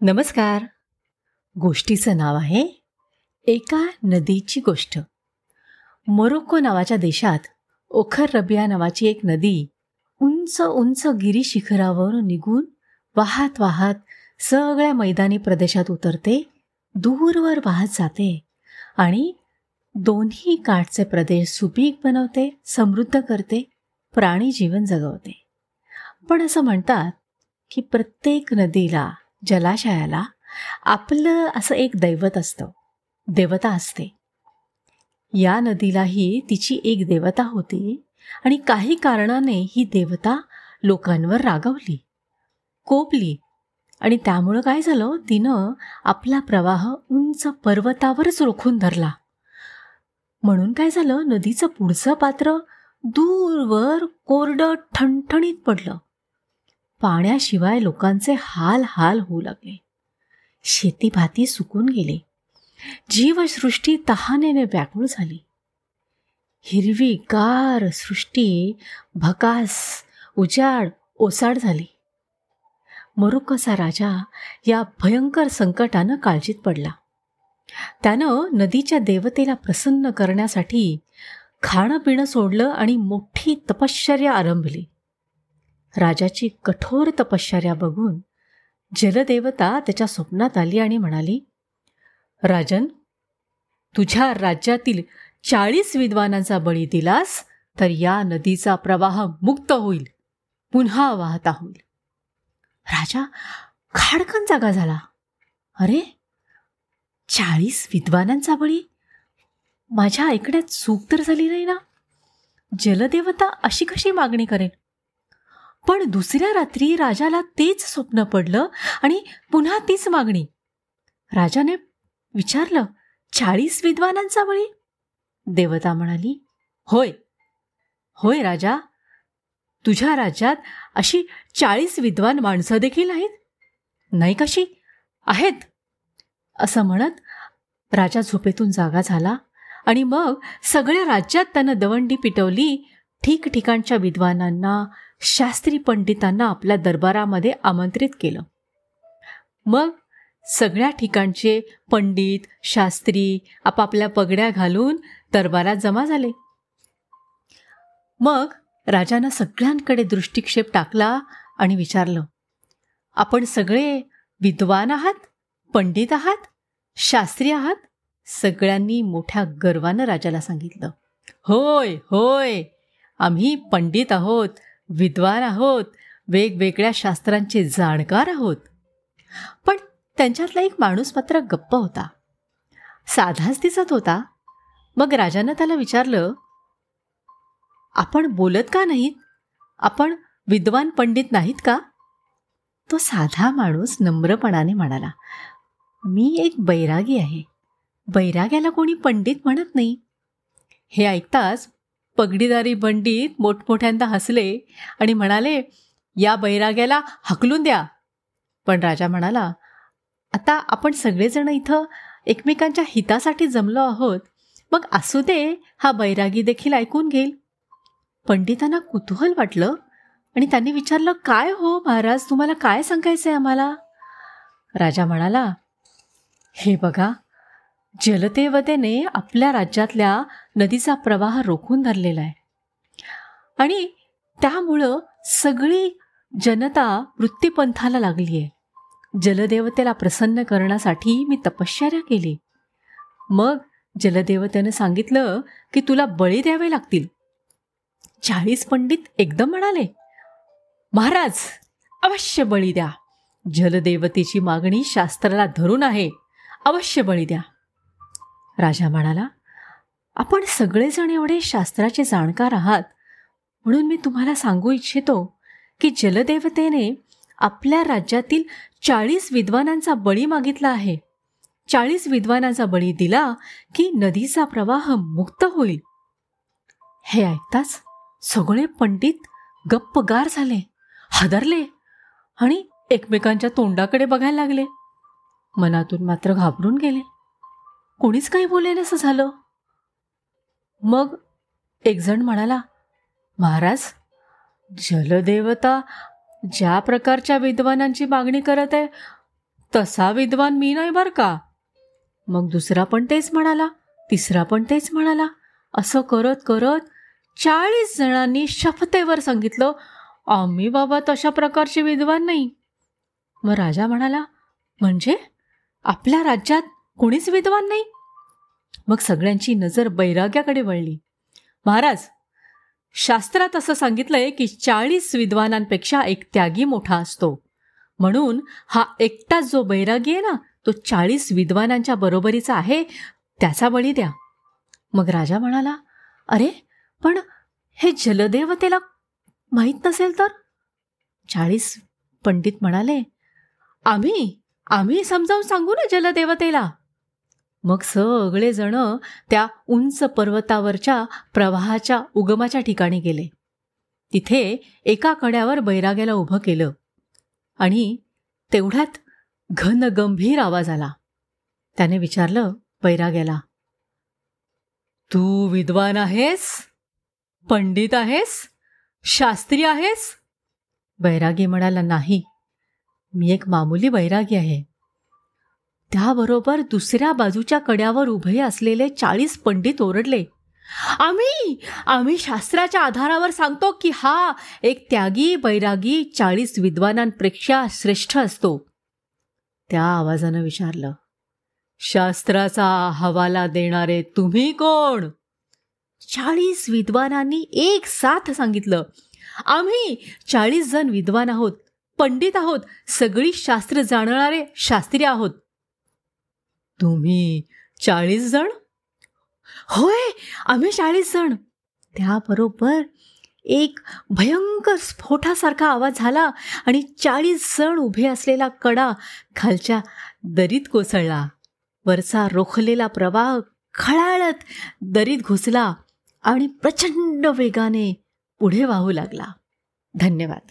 नमस्कार. गोष्टीचं नाव आहे एका नदीची गोष्ट. मोरोक्को नावाच्या देशात ओखर रबिया नावाची एक नदी उंच उंच गिरी शिखरावर निघून वाहत वाहत सगळ्या मैदानी प्रदेशात उतरते दूरवर वाहत जाते आणि दोन्ही काठचे प्रदेश सुपीक बनवते समृद्ध करते प्राणी जीवन जगवते. पण असं म्हणतात की प्रत्येक नदीला जलाशयाला आपलं असं एक दैवत असतं. देवता असते. या नदीलाही तिची एक देवता होती आणि काही कारणाने ही देवता लोकांवर रागवली कोपली आणि त्यामुळं काय झालं? तिनं आपला प्रवाह उंच पर्वतावरच रोखून धरला. म्हणून काय झालं? नदीचं पुढचं पात्र दूरवर कोरडं ठणठणीत पडलं. पाण्याशिवाय लोकांचे हाल हाल होऊ लागले. शेतीभाती सुकून गेली. जीवसृष्टी तहानेने व्याकुळ झाली. हिरवी गार सृष्टी भकास उजाड ओसाड झाली. मरुक्कचा राजा या भयंकर संकटानं काळजीत पडला. त्यानं नदीच्या देवतेला प्रसन्न करण्यासाठी खाणं पिणं सोडलं आणि मोठी तपश्चर्या आरंभली. राजाची कठोर तपश्चर्या बघून जलदेवता त्याच्या स्वप्नात आली आणि म्हणाली राजन तुझ्या राज्यातील चाळीस विद्वानांचा बळी दिलास तर या नदीचा प्रवाह मुक्त होईल पुन्हा वाहता होईल. राजा खाडकन जागा झाला. अरे चाळीस विद्वानांचा बळी? माझ्या ऐकण्यात चूक तर झाली नाही ना? जलदेवता अशी कशी मागणी करेल पण दुसऱ्या रात्री राजाला तेच स्वप्न पडलं आणि पुन्हा तीच मागणी. राजाने विचारलं चाळीस विद्वानांचा बळी देवता म्हणाली होय होय राजा. तुझ्या राज्यात अशी चाळीस विद्वान माणसं देखील आहेत. नाही कशी? आहेत. असं म्हणत राजा झोपेतून जागा झाला आणि मग सगळ्या राज्यात त्यानं दवंडी पिटवली ठिकठिकाणच्या विद्वानांना शास्त्री पंडितांना आपल्या दरबारामध्ये आमंत्रित केलं. मग सगळ्या ठिकाणचे पंडित शास्त्री आपापल्या पगड्या घालून दरबारात जमा झाले. मग राजानं सगळ्यांकडे दृष्टिक्षेप टाकला आणि विचारलं आपण सगळे विद्वान आहात पंडित आहात शास्त्री आहात? सगळ्यांनी मोठ्या गर्वानं राजाला सांगितलं होय होय आम्ही पंडित आहोत विद्वान आहोत वेगवेगळ्या शास्त्रांचे जाणकार आहोत. पण त्यांच्यातला एक माणूस मात्र गप्प होता. साधाच दिसत होता. मग राजानं त्याला विचारलं आपण बोलत का नाहीत? आपण विद्वान पंडित नाहीत का? तो साधा माणूस नम्रपणाने म्हणाला मी एक बैरागी आहे. बैराग्याला कोणी पंडित म्हणत नाही. हे ऐकताच पगडीदारी बंडीत मोठमोठ्यांदा हसले आणि म्हणाले या बैराग्याला हकलून द्या. पण राजा म्हणाला आता आपण सगळेजण इथं एकमेकांच्या हितासाठी जमलो आहोत. मग असू दे हा बैरागी देखील ऐकून घेईल. पंडितांना कुतूहल वाटलं आणि त्यांनी विचारलं काय हो महाराज तुम्हाला काय सांगायचं आहे आम्हाला? राजा म्हणाला हे बघा जलतेवतेने आपल्या राज्यातल्या नदीचा प्रवाह रोखून धरलेला आहे. आणि त्यामुळं सगळी जनता वृत्तीपंथाला लागली आहे. जलदेवतेला प्रसन्न करण्यासाठी मी तपश्चर्या केली. मग जलदेवतेनं सांगितलं की तुला बळी द्यावे लागतील. चाळीस पंडित एकदम म्हणाले महाराज अवश्य बळी द्या. जलदेवतेची मागणी शास्त्राला धरून आहे. अवश्य बळी द्या. राजा म्हणाला आपण सगळेजण एवढे शास्त्राचे जाणकार आहात. म्हणून मी तुम्हाला सांगू इच्छितो की जलदेवतेने आपल्या राज्यातील चाळीस विद्वानांचा बळी मागितला आहे. चाळीस विद्वानांचा बळी दिला की नदीचा प्रवाह मुक्त होईल. हे ऐकताच सगळे पंडित गप्पगार झाले हादरले आणि एकमेकांच्या तोंडाकडे बघायला लागले. मनातून मात्र घाबरून गेले. कोणीच काही बोलेल असं झालं. मग एकजण म्हणाला महाराज जलदेवता ज्या प्रकारच्या विद्वानांची मागणी करत आहे तसा विद्वान मी नाही बर का? मग दुसरा पण तेच म्हणाला तिसरा पण तेच म्हणाला असं करत करत चाळीस जणांनी शपथेवर सांगितलं आम्ही बाबा तशा प्रकारचे विद्वान नाही. मग राजा म्हणाला म्हणजे आपल्या राज्यात कोणीच विद्वान नाही. मग सगळ्यांची नजर बैराग्याकडे वळली. महाराज शास्त्रात असं सांगितलंय की चाळीस विद्वानांपेक्षा एक त्यागी मोठा असतो. म्हणून हा एकटाच जो बैरागी आहे ना तो चाळीस विद्वानांच्या बरोबरीचा आहे त्याचा बळी द्या. मग राजा म्हणाला अरे पण हे जलदेवतेला माहीत नसेल तर? चाळीस पंडित म्हणाले आम्ही आम्ही समजावून सांगू ना जलदेवतेला. मग सगळे जण त्या उंच पर्वतावरच्या प्रवाहाच्या उगमाच्या ठिकाणी गेले. तिथे एका कड्यावर बैराग्याला उभं केलं आणि तेवढ्यात घन गंभीर आवाज आला. त्याने विचारलं बैराग्याला तू विद्वान आहेस? पंडित आहेस? शास्त्री आहेस? बैरागी म्हणाला नाही. मी एक मामूली बैरागी आहे. त्याबरोबर दुसऱ्या बाजूच्या कड्यावर उभे असलेले चाळीस पंडित ओरडले आम्ही आम्ही शास्त्राच्या आधारावर सांगतो की हा एक त्यागी बैरागी चाळीस विद्वानांपेक्षा श्रेष्ठ असतो. त्या आवाजानं विचारलं शास्त्राचा हवाला देणारे तुम्ही कोण? चाळीस विद्वानांनी एक साथ सांगितलं आम्ही चाळीस जण विद्वान आहोत पंडित आहोत सगळी शास्त्र जाणणारे शास्त्री आहोत. तुम्ही चाळीस जण? होय आम्ही चाळीस जण. त्याबरोबर एक भयंकर स्फोटासारखा आवाज झाला आणि चाळीस जण उभे असलेला कडा खालच्या दरीत कोसळला. वरचा रोखलेला प्रवाह खळाळत दरीत घुसला आणि प्रचंड वेगाने पुढे वाहू लागला. धन्यवाद.